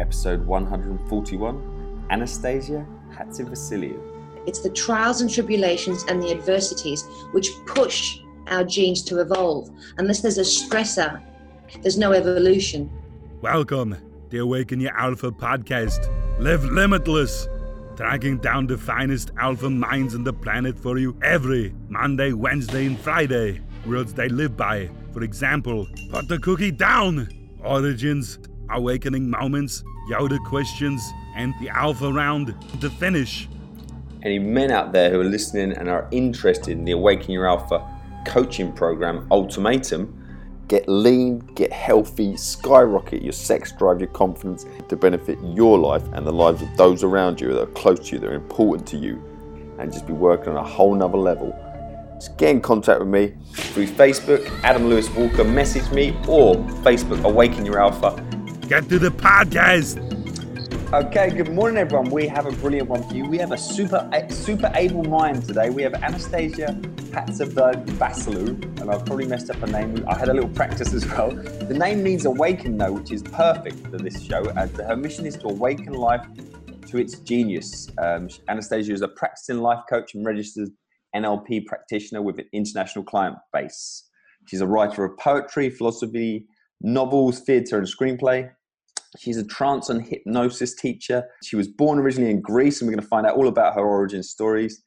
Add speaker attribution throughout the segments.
Speaker 1: episode 141 Anastasia Hatzivassiliou.
Speaker 2: It's the trials and tribulations and the adversities which push our genes to evolve. Unless there's a stressor, there's no evolution.
Speaker 3: Welcome, the Awaken Your Alpha podcast. Live limitless, tracking down the finest alpha minds on the planet for you every Monday, Wednesday, and Friday. Words they live by. For example, put the cookie down. Origins, awakening moments, Yoda questions, and the alpha round to finish.
Speaker 1: Any men out there who are listening and are interested in the Awaken Your Alpha coaching program Ultimatum, get lean, get healthy, skyrocket your sex drive, your confidence to benefit your life and the lives of those around you that are close to you, that are important to you, and just be working on a whole nother level. Just get in contact with me through Facebook, Adam Lewis Walker, message me, or Facebook Awaken Your Alpha.
Speaker 3: Get to the podcast.
Speaker 1: Okay, good morning, everyone. We have a brilliant one for you. We have a super super able mind today. We have Anastasia Hatzivassiliou, and I've probably messed up her name. I had a little practice as well. The name means awaken, though, which is perfect for this show, as her mission is to awaken life to its genius. Um, Anastasia is a practicing life coach and registered NLP practitioner with an international client base. She's a writer of poetry, philosophy, novels, theatre, and screenplay. She's a trance and hypnosis teacher. She was born originally in Greece, and we're going to find out all about her origin stories.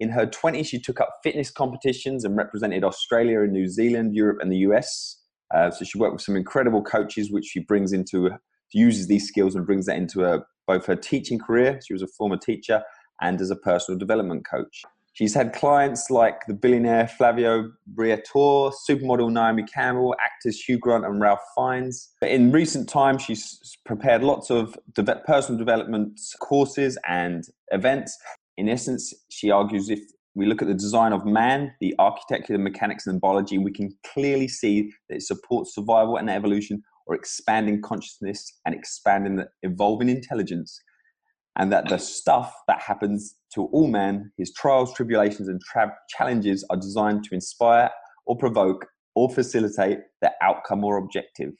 Speaker 1: In her 20s, she took up fitness competitions and represented Australia and New Zealand, Europe, and the US. Uh, so she worked with some incredible coaches, which she brings into, uses these skills and brings that into her, both her teaching career. She was a former teacher and as a personal development coach. She's had clients like the billionaire Flavio Briatore, supermodel Naomi Campbell, actors Hugh Grant and Ralph Fiennes. In recent times, she's prepared lots of personal development courses and events. In essence, she argues if we look at the design of man, the architecture, the mechanics, and biology, we can clearly see that it supports survival and evolution or expanding consciousness and expanding the evolving intelligence and that the stuff that happens to all men, his trials, tribulations, and tra- challenges are designed to inspire or provoke or facilitate the outcome or objective.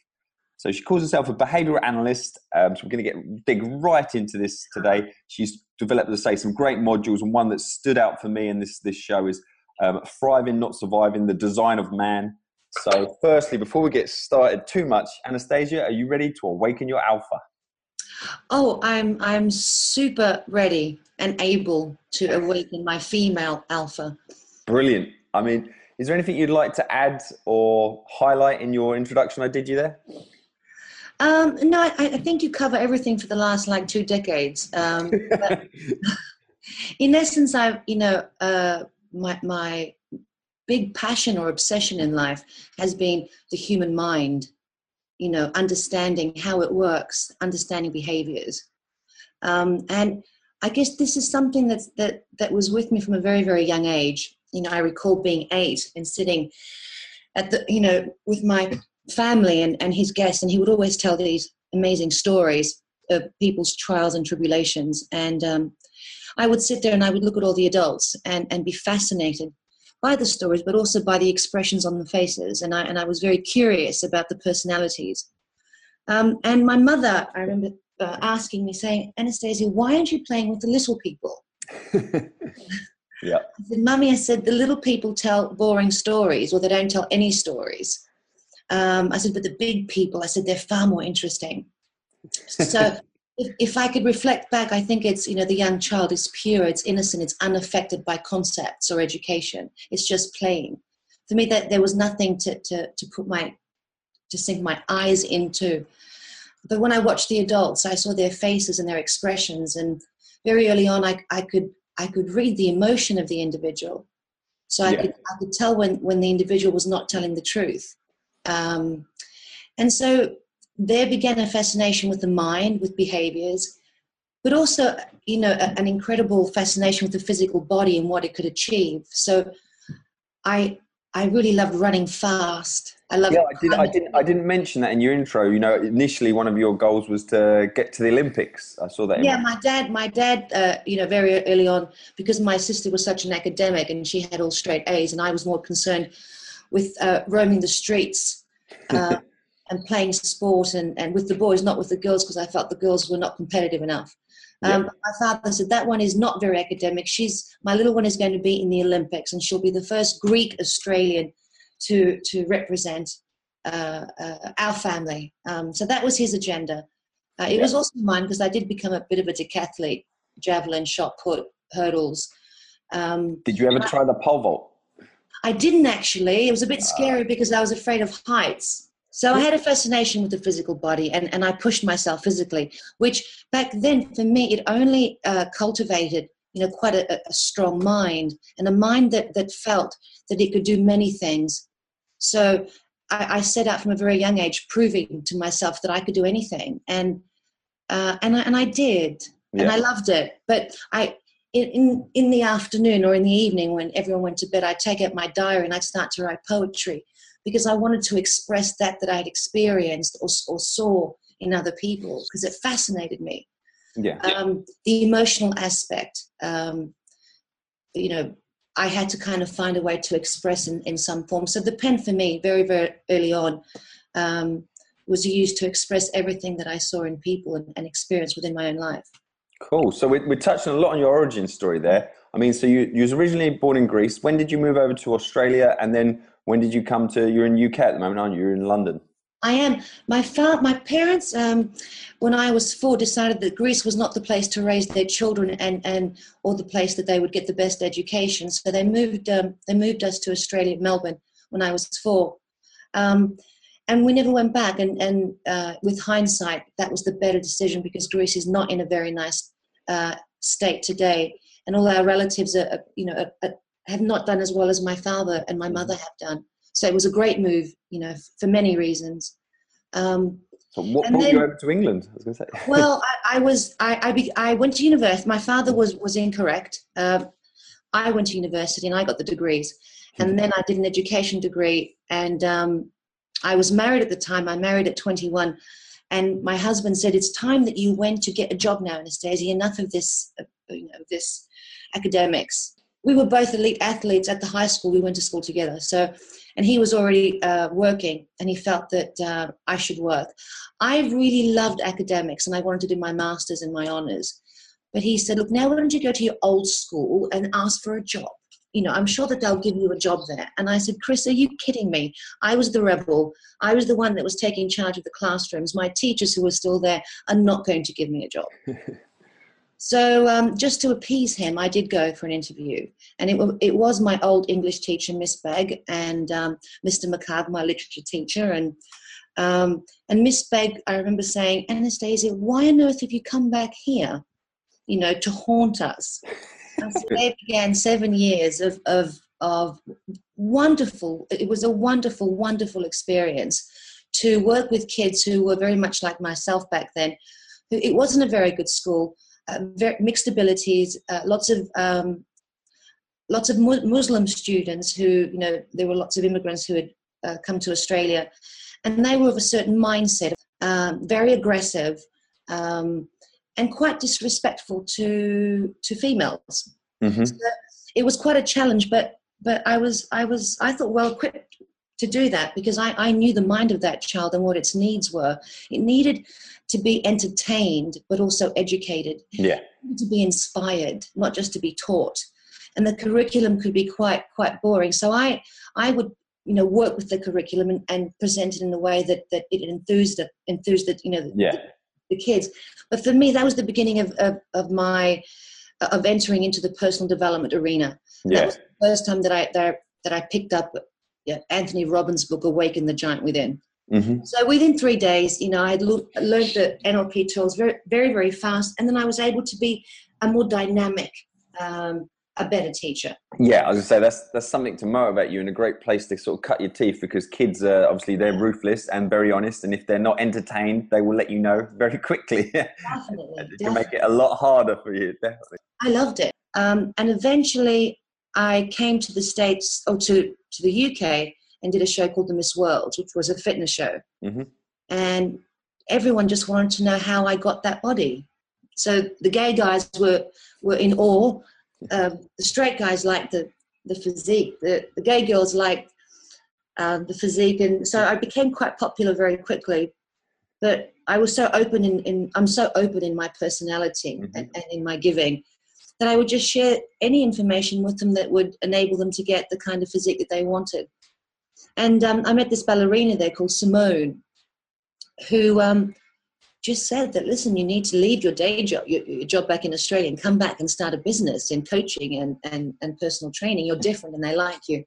Speaker 1: So she calls herself a behavioral analyst. Um, so we're going to get dig right into this today. She's developed, to say, some great modules, and one that stood out for me in this this show is um, thriving, not surviving: the design of man. So, firstly, before we get started too much, Anastasia, are you ready to awaken your alpha?
Speaker 2: Oh, I'm I'm super ready and able to awaken my female alpha.
Speaker 1: Brilliant. I mean, is there anything you'd like to add or highlight in your introduction I did you there?
Speaker 2: Um, no, I, I, think you cover everything for the last like two decades. Um, in essence, I've you know uh, my my big passion or obsession in life has been the human mind you know, understanding how it works, understanding behaviors. Um, and I guess this is something that's, that, that was with me from a very, very young age. You know, I recall being eight and sitting at the, you know, with my family and, and his guests, and he would always tell these amazing stories of people's trials and tribulations. And um, I would sit there and I would look at all the adults and, and be fascinated by the stories, but also by the expressions on the faces. And I, and I was very curious about the personalities. Um, and my mother, I remember uh, asking me, saying, Anastasia, why aren't you playing with the little people?
Speaker 1: yeah.
Speaker 2: I said, Mummy, I said, the little people tell boring stories or they don't tell any stories. Um, I said, but the big people, I said, they're far more interesting. So if, if I could reflect back, I think it's, you know, the young child is pure, it's innocent, it's unaffected by concepts or education. It's just playing. For me, that there was nothing to, to, to put my, to sink my eyes into. But when I watched the adults, I saw their faces and their expressions. And very early on, I, I could, I could read the emotion of the individual. So I, yeah. could, I could tell when, when the individual was not telling the truth. Um, and so there began a fascination with the mind, with behaviors, but also, you know, a, an incredible fascination with the physical body and what it could achieve. So I I really loved running fast. I love.
Speaker 1: Yeah, I, did, I didn't. I didn't mention that in your intro. You know, initially one of your goals was to get to the Olympics. I saw that.
Speaker 2: yeah, my dad. My dad. Uh, you know, very early on, because my sister was such an academic and she had all straight A's, and I was more concerned with uh, roaming the streets. Uh, and playing sport and, and with the boys, not with the girls, because I felt the girls were not competitive enough. Um,
Speaker 1: Yeah.
Speaker 2: My father said that one is not very academic. She's my little one is going to be in the Olympics, and she'll be the first Greek Australian to to represent uh, uh, our family. Um, so that was his agenda. Uh, it was also mine because I did become a bit of a decathlete, javelin, shot put, hurdles. Um,
Speaker 1: Did you ever try the pole vault?
Speaker 2: I didn't actually. It was a bit scary because I was afraid of heights. So I had a fascination with the physical body and, and I pushed myself physically, which back then for me, it only uh, cultivated, you know, quite a, a strong mind and a mind that, that felt that it could do many things. So I, I set out from a very young age, proving to myself that I could do anything. And, uh, and, I, and I did. And I loved it. But I, in, in, in the afternoon or in the evening when everyone went to bed, I'd take out my diary and I'd start to write poetry because I wanted to express that that I had experienced or, or saw in other people because it fascinated me.
Speaker 1: Yeah.
Speaker 2: Um, the emotional aspect, um, you know, I had to kind of find a way to express in, in some form. So the pen for me, very, very early on, um, was used to express everything that I saw in people and, and experienced within my own life.
Speaker 1: Cool. So we, we're touching a lot on your origin story there. I mean, so you, you was originally born in Greece. When did you move over to Australia? And then when did you come to, you're in UK at the moment, aren't you? You're in London.
Speaker 2: I am. My fa- my parents, um, when I was four, decided that Greece was not the place to raise their children, and, and or the place that they would get the best education. So they moved. Um, they moved us to Australia, Melbourne, when I was four, um, and we never went back. And and uh, with hindsight, that was the better decision because Greece is not in a very nice uh, state today, and all our relatives are, you know are, have not done as well as my father and my mother have done. So it was a great move, you know, for many reasons. Um,
Speaker 1: So what brought
Speaker 2: then-
Speaker 1: you over to England? I was going to say.
Speaker 2: well, I, I was I I, be, I went to university. My father was was incorrect. Uh, I went to university and I got the degrees, and then I did an education degree. And um, I was married at the time. I married at 21, and my husband said, "It's time that you went to get a job now, Anastasia. Enough of this, uh, you know, this academics." We were both elite athletes at the high school. We went to school together. So, and he was already uh, working, and he felt that uh, I should work. I really loved academics and I wanted to do my master's and my honors. But he said, Look, now why don't you go to your old school and ask for a job? You know, I'm sure that they'll give you a job there. And I said, Chris, are you kidding me? I was the rebel. I was the one that was taking charge of the classrooms. My teachers who were still there are not going to give me a job. so, um, just to appease him, I did go for an interview. And it, it was my old English teacher, Miss Begg, and um, Mr. McCarg, my literature teacher. And um, and Miss Begg, I remember saying, Anastasia, why on earth have you come back here, you know, to haunt us? And so they began seven years of, of, of wonderful, it was a wonderful, wonderful experience to work with kids who were very much like myself back then. who- It wasn't a very good school, mixed abilities, uh, lots of um, lots of Mu- Muslim students who, you know, there were lots of immigrants who had uh, come to Australia, and they were of a certain mindset, um, very aggressive, um, and quite disrespectful to to females.
Speaker 1: hmm
Speaker 2: It was quite a challenge, but but I was I was I thought well equipped to do that because I, I knew the mind of that child and what its needs were. It needed to be entertained, but also educated
Speaker 1: Yeah.
Speaker 2: to be inspired, not just to be taught. And the curriculum could be quite quite boring. So I I would you know work with the curriculum and, and present it in a way that that it enthused it enthused you know the,
Speaker 1: Yeah.
Speaker 2: the kids. But for me, that was the beginning of of, of my of entering into the personal development arena. That
Speaker 1: Yeah.
Speaker 2: was the first time that I that I, that I picked up yeah, Anthony Robbins' book Awaken the Giant Within.
Speaker 1: hmm
Speaker 2: So within three days, you know, I had learned the NLP tools very, very, very fast, and then I was able to be a more dynamic, um, a better teacher.
Speaker 1: Yeah, I was gonna say that's that's something to motivate you and a great place to sort of cut your teeth because kids are obviously they're ruthless and very honest, and if they're not entertained, they will let you know very quickly. Definitely, it
Speaker 2: Definitely,
Speaker 1: can make it a lot harder for you. Definitely.
Speaker 2: I loved it, um, and eventually I came to the states or to to the UK and did a show called the Miss World, which was a fitness show,
Speaker 1: Mhm.
Speaker 2: and everyone just wanted to know how I got that body. So the gay guys were were in awe. Um, the straight guys liked the the physique. The the gay girls liked uh, the physique, and so I became quite popular very quickly. But I was so open in, in I'm so open in my personality
Speaker 1: Mhm.
Speaker 2: and, and in my giving that I would just share any information with them that would enable them to get the kind of physique that they wanted. And um, I met this ballerina there called Simone, who um, just said that listen, you need to leave your day job, your, your job back in Australia, and come back and start a business in coaching and, and, and personal training. You're different, and they like you.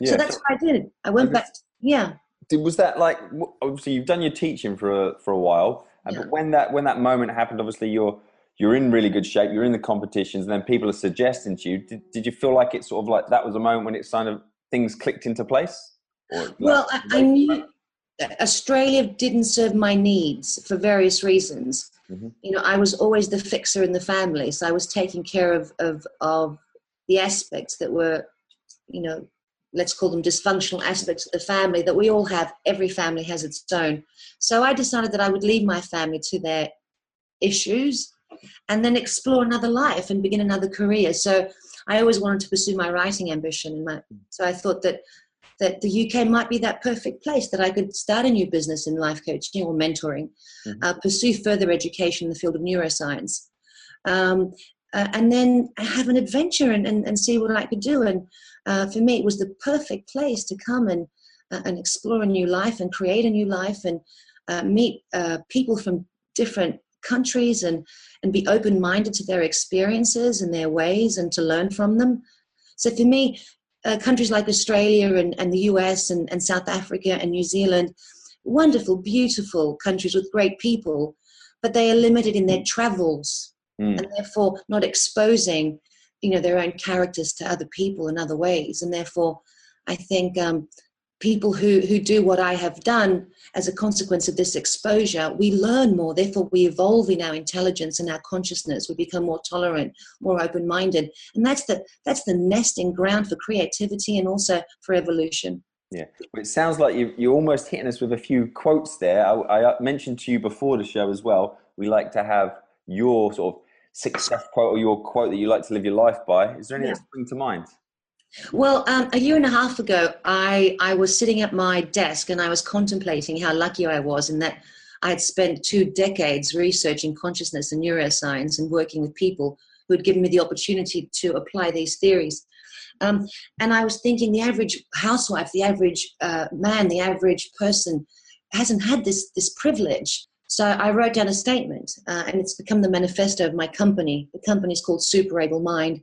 Speaker 1: Yeah.
Speaker 2: So that's what I did. I went back. Yeah.
Speaker 1: Did- was that like obviously you've done your teaching for a, for a while,
Speaker 2: Yeah.
Speaker 1: but when that when that moment happened, obviously you're you're in really good shape, you're in the competitions, and then people are suggesting to you. Did, did you feel like it's sort of like that was a moment when it kind of things clicked into place? Or like,
Speaker 2: Well, I, I knew Australia didn't serve my needs for various reasons.
Speaker 1: Mhm.
Speaker 2: You know, I was always the fixer in the family, so I was taking care of of of the aspects that were, you know, let's call them dysfunctional aspects of the family that we all have. Every family has its own. So I decided that I would leave my family to their issues and then explore another life and begin another career. So I always wanted to pursue my writing ambition, and my, so I thought that that the UK might be that perfect place that I could start a new business in life coaching or mentoring,
Speaker 1: Mhm.
Speaker 2: uh, pursue further education in the field of neuroscience, um, uh, and then have an adventure and, and, and see what I could do. And uh, for me, it was the perfect place to come and uh, and explore a new life and create a new life and uh, meet uh, people from different countries and and be open minded to their experiences and their ways and to learn from them. So for me, uh, countries like Australia and, and the US and, and South Africa and New Zealand, wonderful, beautiful countries with great people, but they are limited in their travels
Speaker 1: Mm.
Speaker 2: and therefore not exposing, you know, their own characters to other people in other ways. And therefore, I think um, people who, who do what I have done as a consequence of this exposure, we learn more. Therefore, we evolve in our intelligence and our consciousness. We become more tolerant, more open-minded, and that's the that's the nesting ground for creativity and also for evolution.
Speaker 1: Yeah, Well, it sounds like you, you're almost hitting us with a few quotes there. I, I uh, mentioned to you before the show as well. We like to have your sort of success quote or your quote that you like to live your life by. Is there anything
Speaker 2: Yeah.
Speaker 1: that spring to mind?
Speaker 2: Well, um, a year and a half ago, I, I was sitting at my desk and I was contemplating how lucky I was in that I had spent two decades researching consciousness and neuroscience and working with people who had given me the opportunity to apply these theories. Um, and I was thinking the average housewife, the average uh, man, the average person hasn't had this, this privilege. So I wrote down a statement, uh, and it's become the manifesto of my company. The company is called Super Able Mind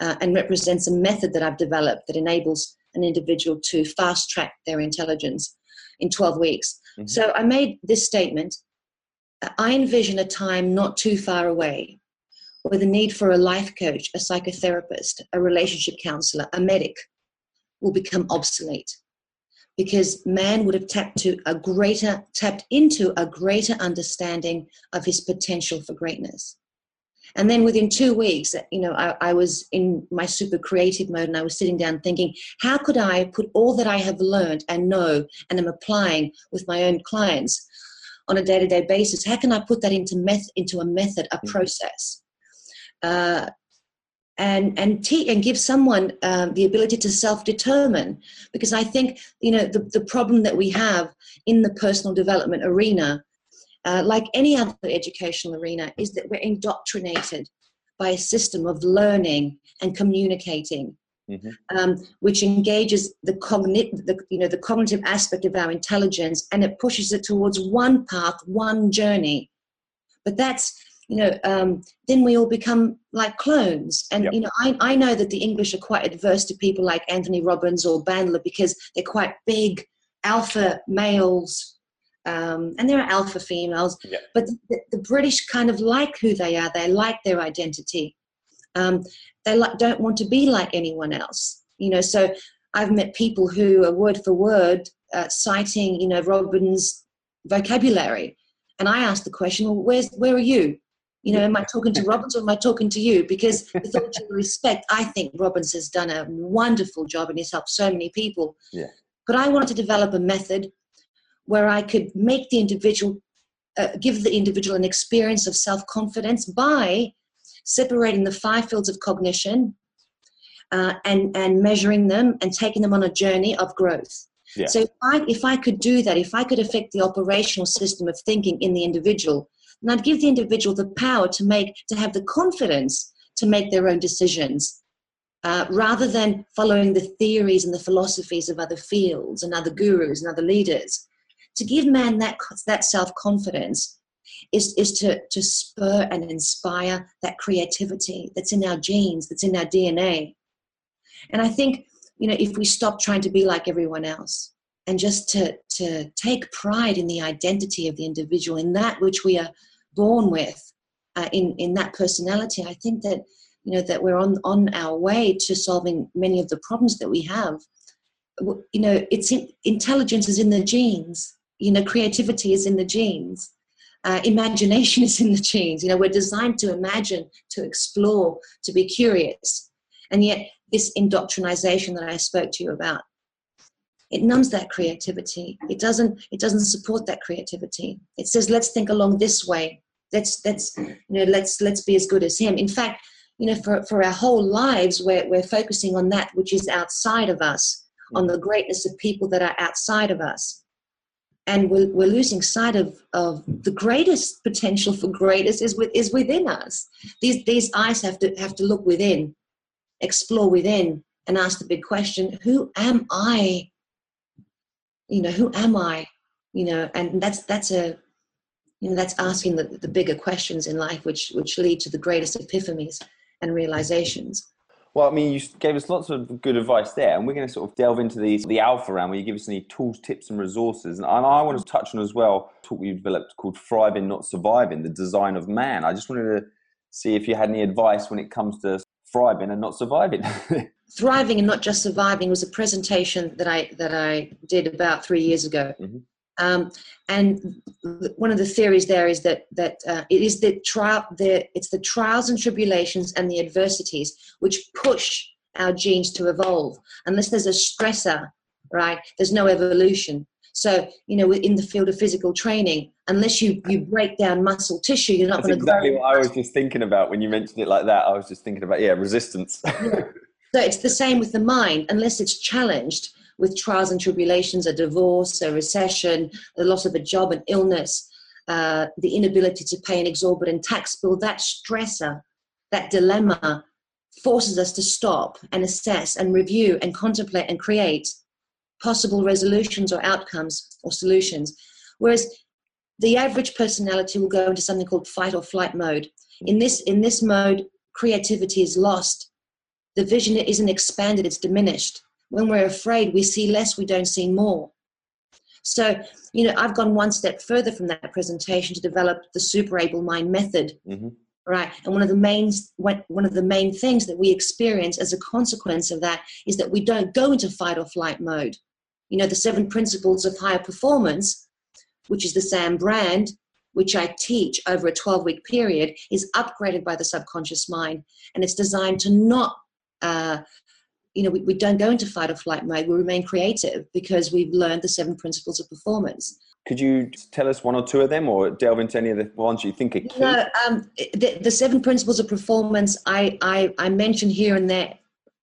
Speaker 2: uh, and represents a method that I've developed that enables an individual to fast track their intelligence in 12 weeks.
Speaker 1: Mhm.
Speaker 2: So I made this statement I envision a time not too far away where the need for a life coach, a psychotherapist, a relationship counselor, a medic will become obsolete because man would have tapped to a greater tapped into a greater understanding of his potential for greatness and then within two weeks you know I, I, was in my super creative mode and i was sitting down thinking how could i put all that i have learned and know and am applying with my own clients on a day-to-day basis? How can i put that into meth into a method a process? Uh, and and te- and give someone um, the ability to self-determine. Because i think you know the, the problem that we have in the personal development arena uh, like any other educational arena is that we're indoctrinated by a system of learning and communicating
Speaker 1: Mhm.
Speaker 2: um, which engages the, cogni- the you know the cognitive aspect of our intelligence and it pushes it towards one path one journey but that's you know um, then we all become like clones and
Speaker 1: Yep.
Speaker 2: you know I, I know that the english are quite adverse to people like anthony robbins or bandler because they're quite big alpha males um, and there are alpha females
Speaker 1: Yep.
Speaker 2: but the, the british kind of like who they are. They like their identity. Um, they like, don't want to be like anyone else. You know so i've met people who are word for word uh, citing you know robbins vocabulary. And i ask the question well where's where are you? You know am i talking to robbins or am i talking to you? Because with all due respect i think robbins has done a wonderful job and he's helped so many people.
Speaker 1: Yeah.
Speaker 2: but i wanted to develop a method where i could make the individual uh, give the individual an experience of self-confidence by separating the five fields of cognition uh, and, and measuring them and taking them on a journey of growth.
Speaker 1: Yeah.
Speaker 2: So if I, if I could do that, if I could affect the operational system of thinking in the individual, then I'd give the individual the power to make, to have the confidence to make their own decisions, uh, rather than following the theories and the philosophies of other fields and other gurus and other leaders. To give man that that self confidence is, is to, to spur and inspire that creativity that's in our genes, that's in our DNA. And I think, you know, if we stop trying to be like everyone else and just to, to take pride in the identity of the individual, in that which we are born with, uh, in, in that personality, I think that, you know, that we're on, on our way to solving many of the problems that we have. You know, it's in, intelligence is in the genes. You know, creativity is in the genes uh, imagination is in the genes. You know, we're designed to imagine, to explore, to be curious. And yet, this indoctrination that I spoke to you about, it numbs that creativity. It doesn't. It doesn't support that creativity. It says, "Let's think along this way. Let's let's you know let's let's be as good as him." In fact, you know, for for our whole lives, we're we're focusing on that which is outside of us, on the greatness of people that are outside of us and we're, we're losing sight of, of the greatest potential for greatness is, with, is within us. These, these eyes have to, have to look within, explore within, and ask the big question who am I? You know, who am I? You know, and that's, that's a, you know, that's asking the, the bigger questions in life, which, which lead to the greatest epiphanies and realizations.
Speaker 1: Well, I mean, you gave us lots of good advice there, and we're going to sort of delve into the the alpha round where you give us any tools, tips, and resources. And I want to touch on as well talk we developed called "Thriving, Not Surviving: The Design of Man." I just wanted to see if you had any advice when it comes to thriving and not surviving.
Speaker 2: thriving and not just surviving was a presentation that I that I did about three years ago. Mm-hmm. Um, and one of the theories there is that that uh, it is the trial, the it's the trials and tribulations and the adversities which push our genes to evolve. Unless there's a stressor, right? There's no evolution. So you know, in the field of physical training, unless you you break down muscle tissue, you're not going to.
Speaker 1: Exactly what I was just thinking about when you mentioned it like that. I was just thinking about yeah, resistance.
Speaker 2: yeah. So it's the same with the mind. Unless it's challenged, with trials and tribulations, a divorce, a recession, the loss of a job, an illness, uh, the inability to pay an exorbitant tax bill, that stressor, that dilemma forces us to stop and assess and review and contemplate and create possible resolutions or outcomes or solutions. Whereas the average personality will go into something called fight or flight mode. In this, in this mode, creativity is lost. The vision isn't expanded, it's diminished when we're afraid, we see less, we don't see more. So, you know, I've gone one step further from that presentation to develop the super able mind method. Mm-hmm. Right. And one of the main one of the main things that we experience as a consequence of that is that we don't go into fight or flight mode. You know, the seven principles of higher performance, which is the SAM brand, which I teach over a 12 week period, is upgraded by the subconscious mind. And it's designed to not uh, you know, we, we don't go into fight or flight mode. We remain creative because we've learned the seven principles of performance.
Speaker 1: Could you tell us one or two of them, or delve into any of the ones you think are key?
Speaker 2: No, um, the, the seven principles of performance I, I I mention here and there.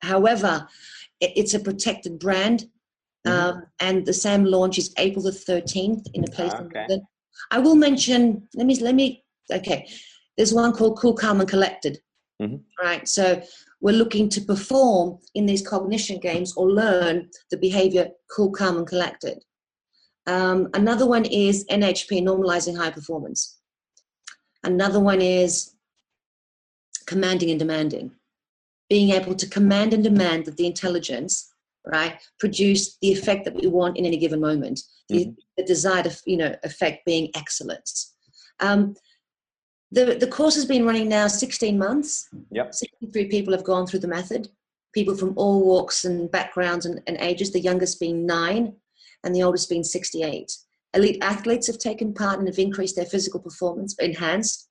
Speaker 2: However, it, it's a protected brand, mm-hmm. um, and the SAM launch is April the thirteenth in a place okay. in London. I will mention. Let me let me. Okay, there's one called Cool, Calm, and Collected. Mm-hmm. Right. So we're looking to perform in these cognition games or learn the behavior cool, calm, and collected. Um, another one is NHP, normalizing high performance. Another one is commanding and demanding, being able to command and demand that the intelligence, right, produce the effect that we want in any given moment, mm-hmm. the, the, desired, you know, effect being excellence. Um, the, the course has been running now 16 months.
Speaker 1: Yep.
Speaker 2: 63 people have gone through the method, people from all walks and backgrounds and, and ages, the youngest being nine and the oldest being 68. Elite athletes have taken part and have increased their physical performance, enhanced.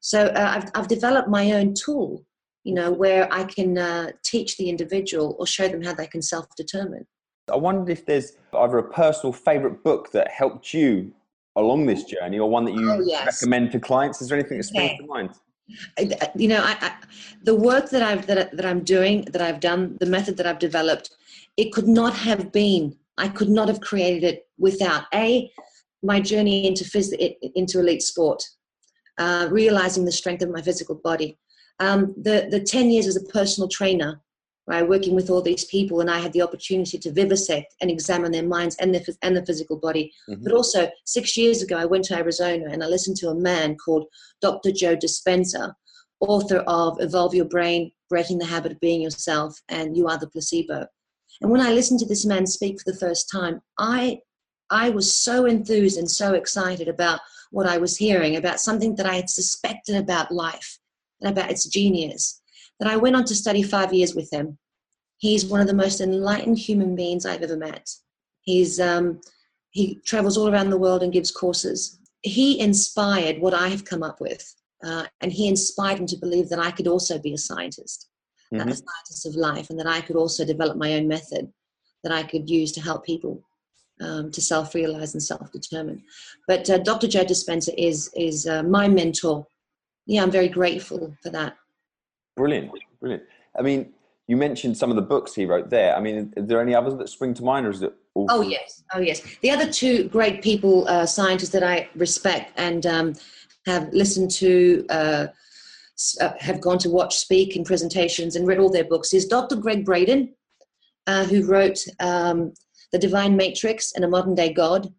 Speaker 2: So uh, I've, I've developed my own tool, you know, where I can uh, teach the individual or show them how they can self determine.
Speaker 1: I wondered if there's either a personal favorite book that helped you along this journey or one that you oh, yes. recommend to clients? Is there anything that springs okay. to mind?
Speaker 2: You know, I, I, the work that I've that, that I'm doing, that I've done, the method that I've developed, it could not have been I could not have created it without a my journey into phys- into elite sport, uh, realizing the strength of my physical body. Um, the the ten years as a personal trainer, right, working with all these people, and I had the opportunity to vivisect and examine their minds and their and the physical body. Mm-hmm. But also six years ago, I went to Arizona and I listened to a man called Dr. Joe Dispenza, author of Evolve Your Brain, Breaking the Habit of Being Yourself, and You Are the Placebo. And when I listened to this man speak for the first time, I I was so enthused and so excited about what I was hearing, about something that I had suspected about life and about its genius, that I went on to study five years with him. He's one of the most enlightened human beings I've ever met. He's um, he travels all around the world and gives courses. He inspired what I have come up with, uh, and he inspired me to believe that I could also be a scientist, mm-hmm. a scientist of life, and that I could also develop my own method that I could use to help people um, to self-realize and self-determine. But uh, Dr. Joe Dispenza is is uh, my mentor. Yeah, I'm very grateful for that.
Speaker 1: Brilliant, brilliant. I mean, you mentioned some of the books he wrote there. I mean, are there any others that spring to mind, or is it?
Speaker 2: All- oh yes, oh yes. The other two great people, uh, scientists that I respect and um, have listened to. Uh, uh, have gone to watch speak in presentations and read all their books is Dr. Gregg Braden, uh, who wrote um, the Divine Matrix and a Modern Day God,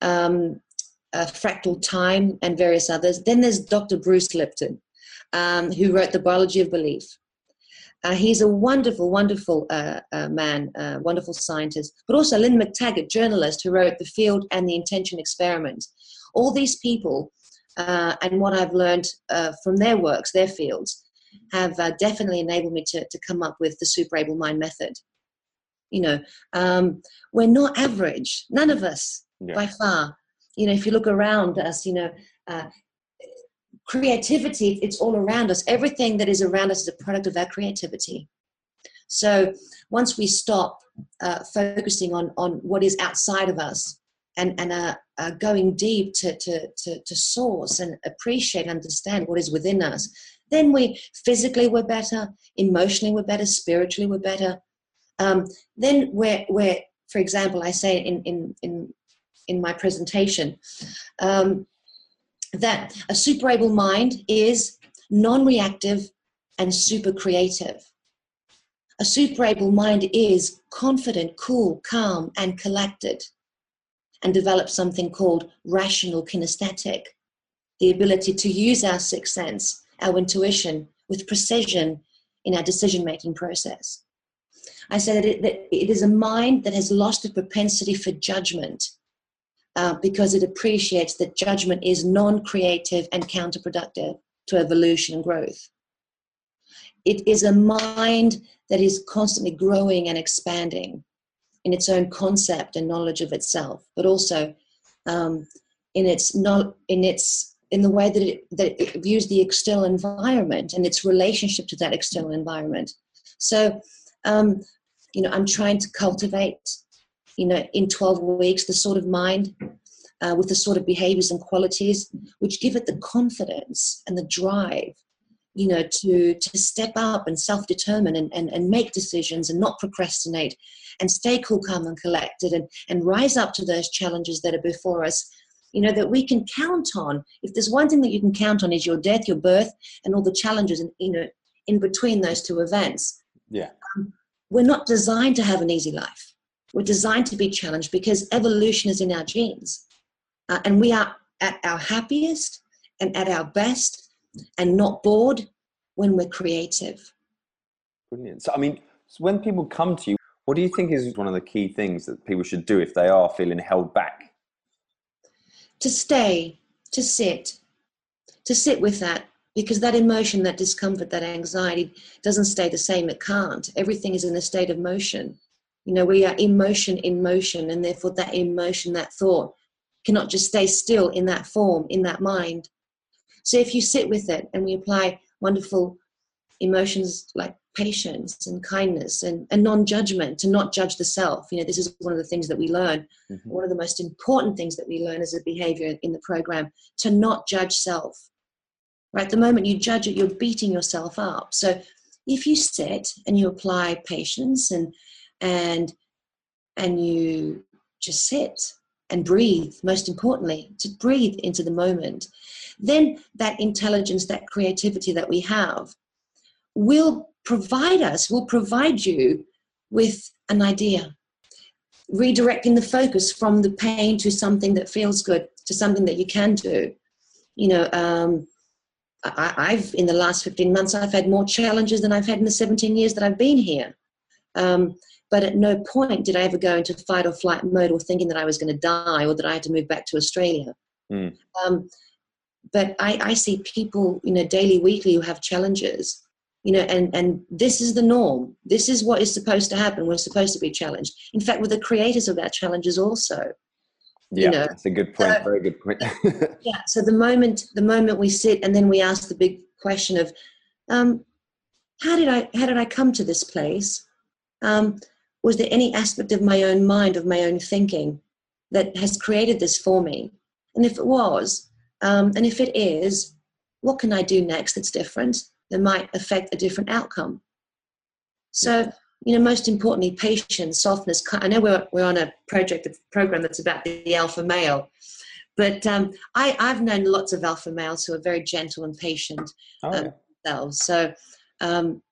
Speaker 2: um, Fractal Time, and various others. Then there's Dr. Bruce Lipton, um, who wrote The Biology of Belief. Uh, he's a wonderful, wonderful uh, uh, man, uh, wonderful scientist, but also Lynne McTaggart, journalist, who wrote The Field and the Intention Experiment. All these people, uh, and what I've learned uh, from their works, their fields, have definitely enabled me to, to come up with the Super Able Mind method. You know, um, we're not average, none of us yeah. by far. You know, if you look around us, you know, uh, creativity, it's all around us. Everything that is around us is a product of our creativity. So once we stop uh, focusing on, on what is outside of us and, and uh, going deep to, to, to, to source and appreciate, and understand what is within us, then we physically we're better, emotionally we're better, spiritually we're better, um, then we're, for example, I say in, in, in, in my presentation um, that a super able mind is non-reactive and super creative. A super able mind is confident, cool, calm, and collected, and develops something called rational kinesthetic, the ability to use our sixth sense, our intuition, with precision in our decision making process. I said that it, that it is a mind that has lost the propensity for judgment uh, because it appreciates that judgment is non creative and counterproductive to evolution and growth. It is a mind that is constantly growing and expanding in its own concept and knowledge of itself, but also um, in its not in its in the way that it, that it views the external environment and its relationship to that external environment. So um, you know, I'm trying to cultivate, you know, in 12 weeks, the sort of mind uh, with the sort of behaviors and qualities which give it the confidence and the drive, you know, to, to step up and self-determine and, and, and make decisions and not procrastinate and stay cool, calm and collected and, and rise up to those challenges that are before us you know that we can count on. If there's one thing that you can count on is your death your birth and all the challenges and you know in between those two events.
Speaker 1: Yeah.
Speaker 2: Um, we're not designed to have an easy life. We're designed to be challenged because evolution is in our genes. Uh, and we are at our happiest and at our best and not bored when we're creative.
Speaker 1: Brilliant. So, I mean, when people come to you, what do you think is one of the key things that people should do if they are feeling held back?
Speaker 2: To stay, to sit, to sit with that because that emotion, that discomfort, that anxiety doesn't stay the same. It can't. Everything is in a state of motion. You know, we are emotion in motion, and therefore that emotion, that thought cannot just stay still in that form, in that mind. So if you sit with it and we apply wonderful emotions like patience and kindness and, and non-judgment to not judge the self you know this is one of the things that we learn mm-hmm. one of the most important things that we learn as a behavior in the program to not judge self right? The moment you judge it, you're beating yourself up. So if you sit and you apply patience and and and you just sit and breathe, most importantly, to breathe into the moment, then that intelligence, that creativity that we have will provide us, will provide you with an idea, redirecting the focus from the pain to something that feels good, to something that you can do. You know, um, I, have in the last 15 months, I've had more challenges than I've had in the 17 years that I've been here. Um, but at no point did I ever go into fight or flight mode or thinking that I was going to die or that I had to move back to Australia. Mm. Um, but I, I see people, you know, daily, weekly who have challenges, you know, and, and this is the norm. This is what is supposed to happen. We're supposed to be challenged. In fact, we're the creators of that challenges also.
Speaker 1: Yeah, you know? that's a good point. So, Very good point.
Speaker 2: yeah. So the moment the moment we sit and then we ask the big question of, um, how did I how did I come to this place? Um, was there any aspect of my own mind, of my own thinking, that has created this for me? And if it was, um, and if it is, what can I do next that's different that might affect a different outcome? So, you know, most importantly, patience, softness. I know we're, we're on a project, a program that's about the alpha male, but um, I, I've known lots of alpha males who are very gentle and patient oh, um, yeah. themselves. So, um,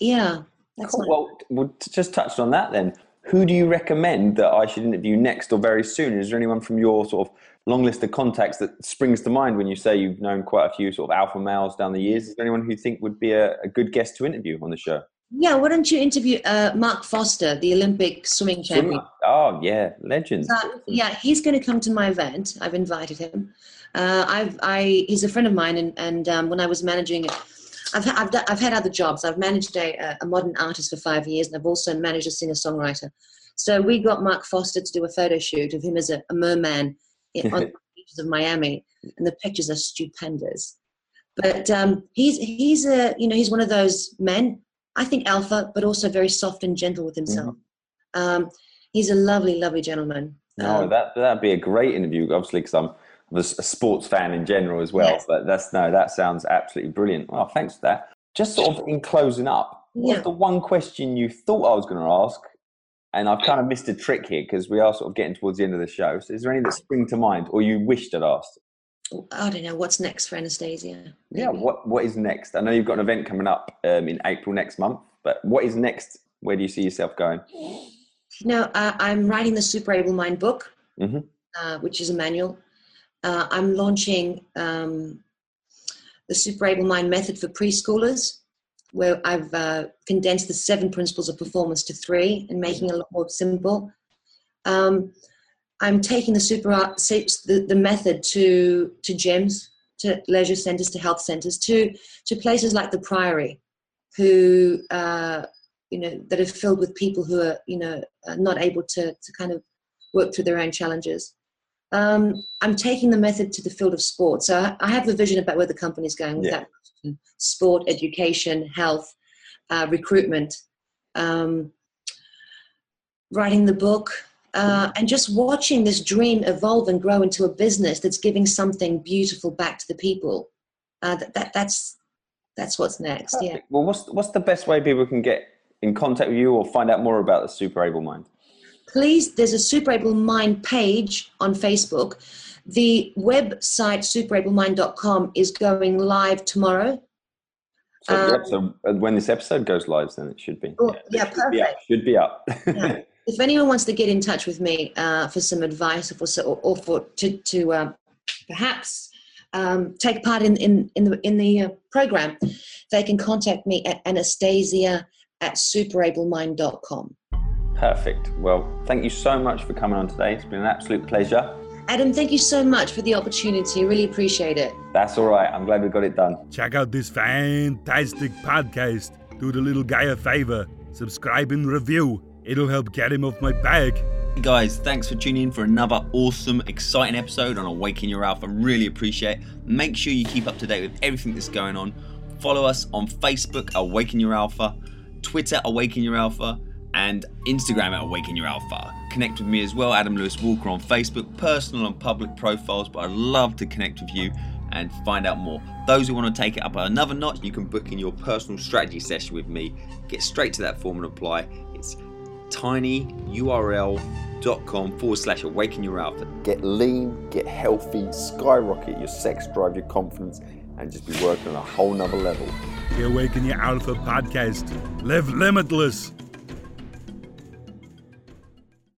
Speaker 2: yeah,
Speaker 1: Cool. Well, well, just touched on that then. Who do you recommend that I should interview next or very soon? Is there anyone from your sort of long list of contacts that springs to mind when you say you've known quite a few sort of alpha males down the years? Is there anyone who you think would be a, a good guest to interview on the show?
Speaker 2: Yeah, why don't you interview uh, Mark Foster, the Olympic swimming champion?
Speaker 1: Oh yeah, legend.
Speaker 2: Uh, yeah, he's going to come to my event. I've invited him. Uh, I've, I, he's a friend of mine, and, and um, when I was managing I've, I've, I've had other jobs. I've managed a, a modern artist for five years, and I've also managed a singer songwriter. So we got Mark Foster to do a photo shoot of him as a, a merman in, on the beaches of Miami, and the pictures are stupendous. But um, he's he's a you know he's one of those men. I think alpha, but also very soft and gentle with himself. Mm-hmm. Um, he's a lovely, lovely gentleman.
Speaker 1: No, um, that that'd be a great interview, obviously, because I'm a sports fan in general as well. Yes. But that's no, that sounds absolutely brilliant. Well, thanks for that. Just sort of in closing up, yeah. what's the one question you thought I was going to ask? And I've kind of missed a trick here because we are sort of getting towards the end of the show. So is there any that spring to mind or you wished I'd asked?
Speaker 2: I don't know. What's next for Anastasia?
Speaker 1: Maybe. Yeah, what, what is next? I know you've got an event coming up um, in April next month, but what is next? Where do you see yourself going?
Speaker 2: No, uh, I'm writing the Super Able Mind book, mm-hmm. uh, which is a manual uh, I'm launching um, the Super Able Mind method for preschoolers, where I've uh, condensed the seven principles of performance to three and making it a lot more simple. Um, I'm taking the super the, the method to to gyms, to leisure centers, to health centers, to to places like the Priory, who uh, you know that are filled with people who are you know not able to to kind of work through their own challenges um, I'm taking the method to the field of sport. So I have a vision about where the company is going with yeah. that sport, education, health, uh, recruitment, um, writing the book, uh, and just watching this dream evolve and grow into a business that's giving something beautiful back to the people. Uh, that, that, that's that's what's next. Perfect. Yeah.
Speaker 1: Well, what's what's the best way people can get in contact with you or find out more about the Super Able Mind?
Speaker 2: Please, there's a Super Able Mind page on Facebook. The website superablemind.com is going live tomorrow.
Speaker 1: So, um, yeah, so uh, when this episode goes live, then it should be.
Speaker 2: Oh, yeah, yeah perfect.
Speaker 1: Should be up. Should
Speaker 2: be up. yeah. If anyone wants to get in touch with me uh, for some advice or for, or, for to, to um, perhaps um, take part in, in, in the, in the uh, program, they can contact me at anastasia at superablemindcom
Speaker 1: Perfect. Well, thank you so much for coming on today. It's been an absolute pleasure.
Speaker 2: Adam, thank you so much for the opportunity. Really appreciate it.
Speaker 1: That's all right. I'm glad we got it done.
Speaker 3: Check out this fantastic podcast. Do the little guy a favor. Subscribe and review. It'll help get him off my back.
Speaker 4: Hey guys, thanks for tuning in for another awesome, exciting episode on Awaken Your Alpha. Really appreciate it. Make sure you keep up to date with everything that's going on. Follow us on Facebook, Awaken Your Alpha, Twitter, Awaken Your Alpha and Instagram at Awaken Your Alpha. Connect with me as well, Adam Lewis Walker on Facebook, personal and public profiles, but I'd love to connect with you and find out more. Those who want to take it up another notch, you can book in your personal strategy session with me. Get straight to that form and apply. It's tinyurl.com forward slash awaken your alpha.
Speaker 1: Get lean, get healthy, skyrocket your sex drive, your confidence, and just be working on a whole nother level.
Speaker 3: The Awaken Your Alpha podcast. Live limitless.